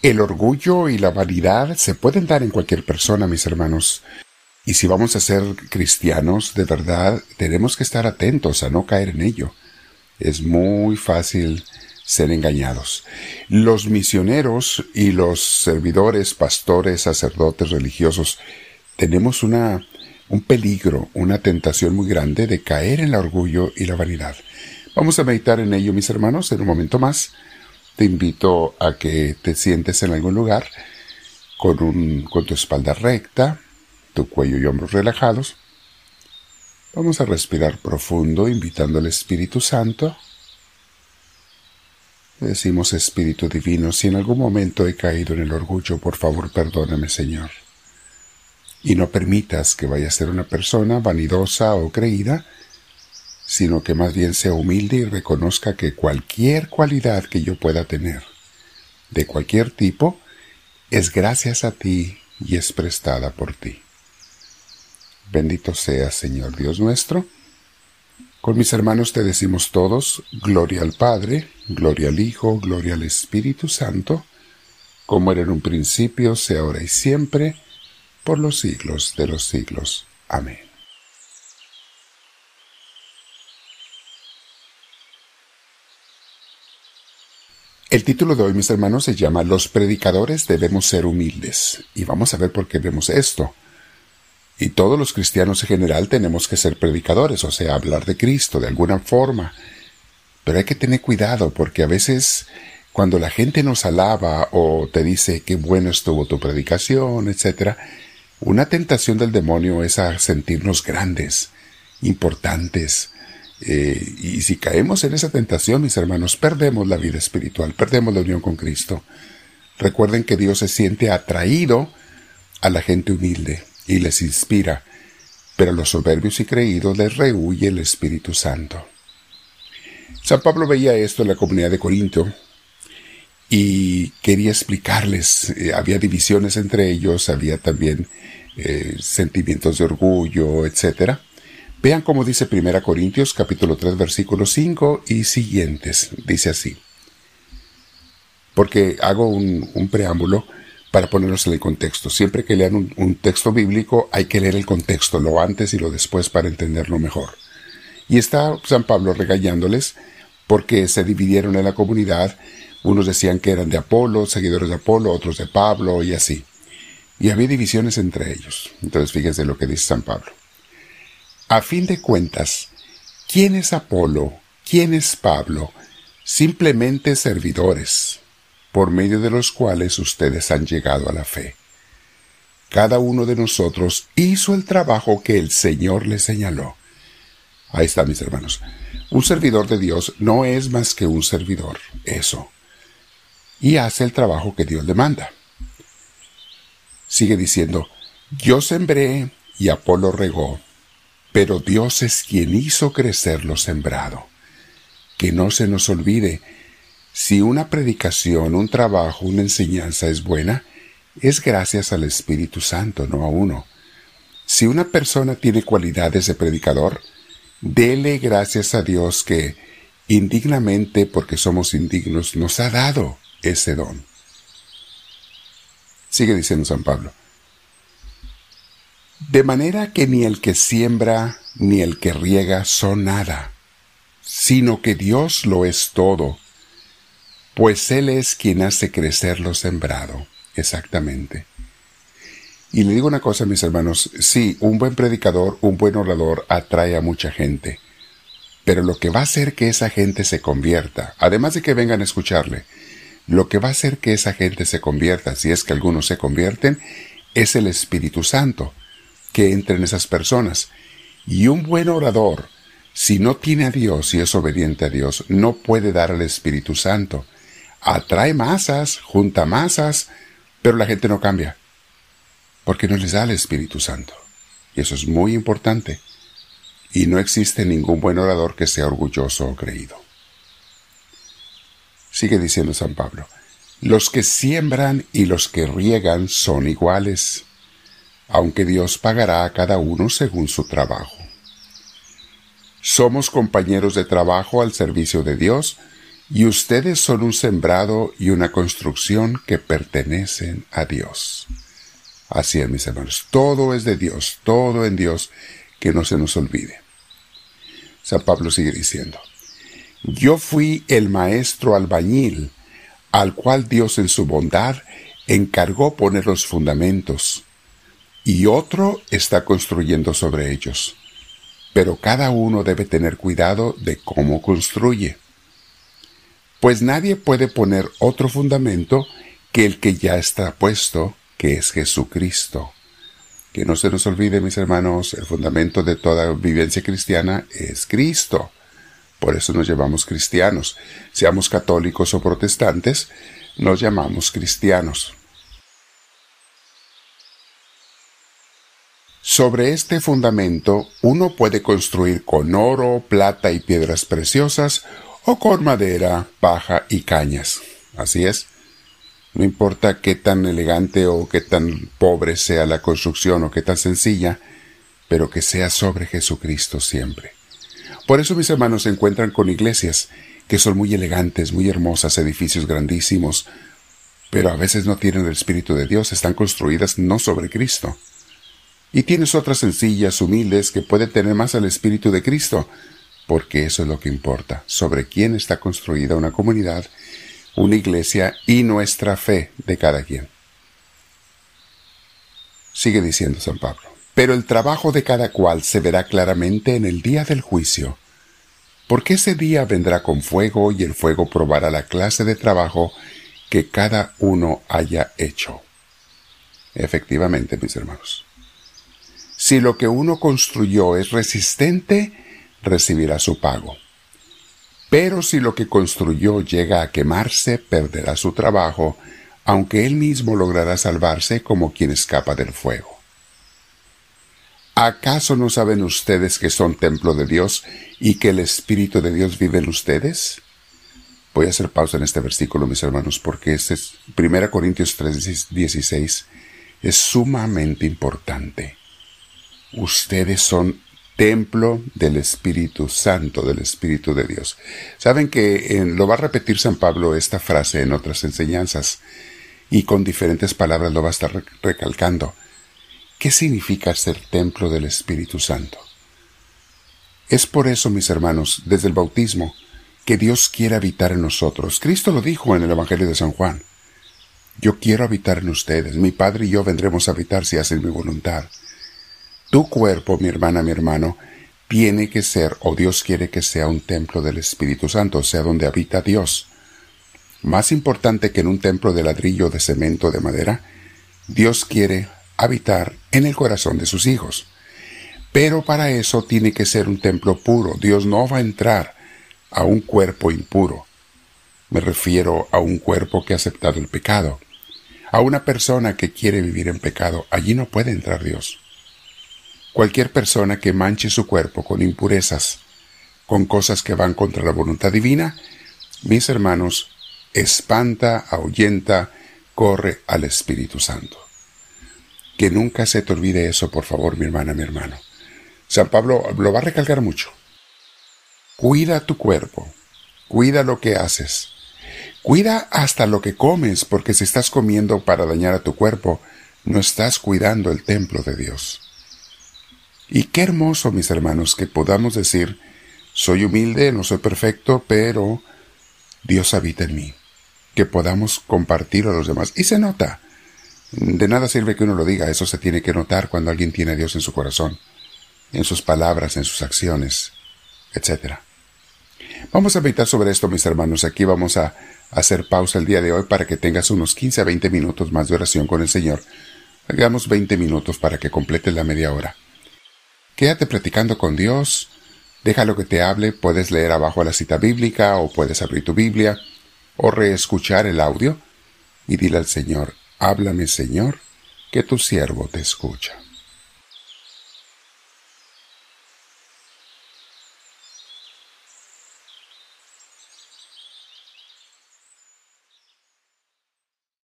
El orgullo y la vanidad se pueden dar en cualquier persona, mis hermanos. Y si vamos a ser cristianos, de verdad, tenemos que estar atentos a no caer en ello. Es muy fácil ser engañados. Los misioneros y los servidores, pastores, sacerdotes religiosos, tenemos una, un peligro, una tentación muy grande de caer en el orgullo y la vanidad. Vamos a meditar en ello, mis hermanos, en un momento más. Te invito a que te sientes en algún lugar con, un, con tu espalda recta, tu cuello y hombros relajados. Vamos a respirar profundo, invitando al Espíritu Santo Decimos Espíritu Divino, si en algún momento he caído en el orgullo, por favor perdóname, Señor. Y no permitas que vaya a ser una persona vanidosa o creída, sino que más bien sea humilde y reconozca que cualquier cualidad que yo pueda tener, de cualquier tipo, es gracias a ti y es prestada por ti. Bendito sea, Señor Dios nuestro, con mis hermanos te decimos todos, gloria al Padre, gloria al Hijo, gloria al Espíritu Santo, como era en un principio, sea ahora y siempre, por los siglos de los siglos. Amén. El título de hoy, mis hermanos, se llama Los predicadores debemos ser humildes. Y vamos a ver por qué vemos esto. Y todos los cristianos en general tenemos que ser predicadores, o sea, hablar de Cristo de alguna forma. Pero hay que tener cuidado porque a veces cuando la gente nos alaba o te dice qué bueno estuvo tu predicación, etc., una tentación del demonio es a sentirnos grandes, importantes. Eh, y si caemos en esa tentación, mis hermanos, perdemos la vida espiritual, perdemos la unión con Cristo. Recuerden que Dios se siente atraído a la gente humilde y les inspira, pero a los soberbios y creídos les rehuye el Espíritu Santo. San Pablo veía esto en la comunidad de Corinto y quería explicarles, eh, había divisiones entre ellos, había también eh, sentimientos de orgullo, etc. Vean cómo dice 1 Corintios capítulo 3 versículo 5 y siguientes. Dice así. Porque hago un preámbulo para ponernos en el contexto. Siempre que lean un, texto bíblico hay que leer el contexto, lo antes y lo después para entenderlo mejor. Y está San Pablo regañándoles porque se dividieron en la comunidad. Unos decían que eran de Apolo, seguidores de Apolo, otros de Pablo y así. Y había divisiones entre ellos. Entonces fíjense lo que dice San Pablo. A fin de cuentas, ¿quién es Apolo? ¿Quién es Pablo? Simplemente servidores por medio de los cuales ustedes han llegado a la fe. Cada uno de nosotros hizo el trabajo que el Señor le señaló. Ahí está, mis hermanos. Un servidor de Dios no es más que un servidor, eso. Y hace el trabajo que Dios le manda. Sigue diciendo, yo sembré y Apolo regó, pero Dios es quien hizo crecer lo sembrado. Que no se nos olvide si una predicación, un trabajo, una enseñanza es buena, es gracias al Espíritu Santo, no a uno. Si una persona tiene cualidades de predicador, dele gracias a Dios que, indignamente porque somos indignos, nos ha dado ese don. Sigue diciendo San Pablo. De manera que ni el que siembra ni el que riega son nada, sino que Dios lo es todo pues Él es quien hace crecer lo sembrado, exactamente. Y le digo una cosa, mis hermanos, sí, un buen predicador, un buen orador atrae a mucha gente, pero lo que va a hacer que esa gente se convierta, además de que vengan a escucharle, lo que va a hacer que esa gente se convierta, si es que algunos se convierten, es el Espíritu Santo, que entre en esas personas. Y un buen orador, si no tiene a Dios y es obediente a Dios, no puede dar al Espíritu Santo atrae masas, junta masas, pero la gente no cambia, porque no les da el Espíritu Santo. Y eso es muy importante. Y no existe ningún buen orador que sea orgulloso o creído. Sigue diciendo San Pablo, los que siembran y los que riegan son iguales, aunque Dios pagará a cada uno según su trabajo. Somos compañeros de trabajo al servicio de Dios, y ustedes son un sembrado y una construcción que pertenecen a Dios. Así es, mis hermanos, todo es de Dios, todo en Dios, que no se nos olvide. San Pablo sigue diciendo, yo fui el maestro albañil, al cual Dios en su bondad encargó poner los fundamentos, y otro está construyendo sobre ellos. Pero cada uno debe tener cuidado de cómo construye pues nadie puede poner otro fundamento que el que ya está puesto, que es Jesucristo. Que no se nos olvide, mis hermanos, el fundamento de toda vivencia cristiana es Cristo. Por eso nos llamamos cristianos. Seamos católicos o protestantes, nos llamamos cristianos. Sobre este fundamento uno puede construir con oro, plata y piedras preciosas o con madera, paja y cañas. Así es. No importa qué tan elegante o qué tan pobre sea la construcción o qué tan sencilla, pero que sea sobre Jesucristo siempre. Por eso mis hermanos se encuentran con iglesias que son muy elegantes, muy hermosas, edificios grandísimos, pero a veces no tienen el Espíritu de Dios, están construidas no sobre Cristo. Y tienes otras sencillas, humildes, que pueden tener más al Espíritu de Cristo, porque eso es lo que importa, sobre quién está construida una comunidad, una iglesia y nuestra fe de cada quien. Sigue diciendo San Pablo, pero el trabajo de cada cual se verá claramente en el día del juicio, porque ese día vendrá con fuego y el fuego probará la clase de trabajo que cada uno haya hecho. Efectivamente, mis hermanos. Si lo que uno construyó es resistente, recibirá su pago. Pero si lo que construyó llega a quemarse, perderá su trabajo, aunque él mismo logrará salvarse como quien escapa del fuego. ¿Acaso no saben ustedes que son templo de Dios y que el Espíritu de Dios vive en ustedes? Voy a hacer pausa en este versículo, mis hermanos, porque este es 1 Corintios 3:16 es sumamente importante. Ustedes son templo del Espíritu Santo, del Espíritu de Dios. Saben que lo va a repetir San Pablo esta frase en otras enseñanzas y con diferentes palabras lo va a estar recalcando. ¿Qué significa ser templo del Espíritu Santo? Es por eso, mis hermanos, desde el bautismo, que Dios quiere habitar en nosotros. Cristo lo dijo en el Evangelio de San Juan. Yo quiero habitar en ustedes. Mi Padre y yo vendremos a habitar si hacen mi voluntad. Tu cuerpo, mi hermana, mi hermano, tiene que ser, o Dios quiere que sea un templo del Espíritu Santo, o sea, donde habita Dios. Más importante que en un templo de ladrillo, de cemento, de madera, Dios quiere habitar en el corazón de sus hijos. Pero para eso tiene que ser un templo puro. Dios no va a entrar a un cuerpo impuro. Me refiero a un cuerpo que ha aceptado el pecado. A una persona que quiere vivir en pecado, allí no puede entrar Dios. Cualquier persona que manche su cuerpo con impurezas, con cosas que van contra la voluntad divina, mis hermanos, espanta, ahuyenta, corre al Espíritu Santo. Que nunca se te olvide eso, por favor, mi hermana, mi hermano. San Pablo lo va a recalcar mucho. Cuida tu cuerpo, cuida lo que haces, cuida hasta lo que comes, porque si estás comiendo para dañar a tu cuerpo, no estás cuidando el templo de Dios. Y qué hermoso, mis hermanos, que podamos decir, soy humilde, no soy perfecto, pero Dios habita en mí. Que podamos compartir a los demás. Y se nota. De nada sirve que uno lo diga, eso se tiene que notar cuando alguien tiene a Dios en su corazón, en sus palabras, en sus acciones, etc. Vamos a meditar sobre esto, mis hermanos. Aquí vamos a hacer pausa el día de hoy para que tengas unos 15 a 20 minutos más de oración con el Señor. Hagamos 20 minutos para que complete la media hora. Quédate platicando con Dios, déjalo que te hable, puedes leer abajo la cita bíblica o puedes abrir tu Biblia o reescuchar el audio. Y dile al Señor, háblame Señor, que tu siervo te escucha.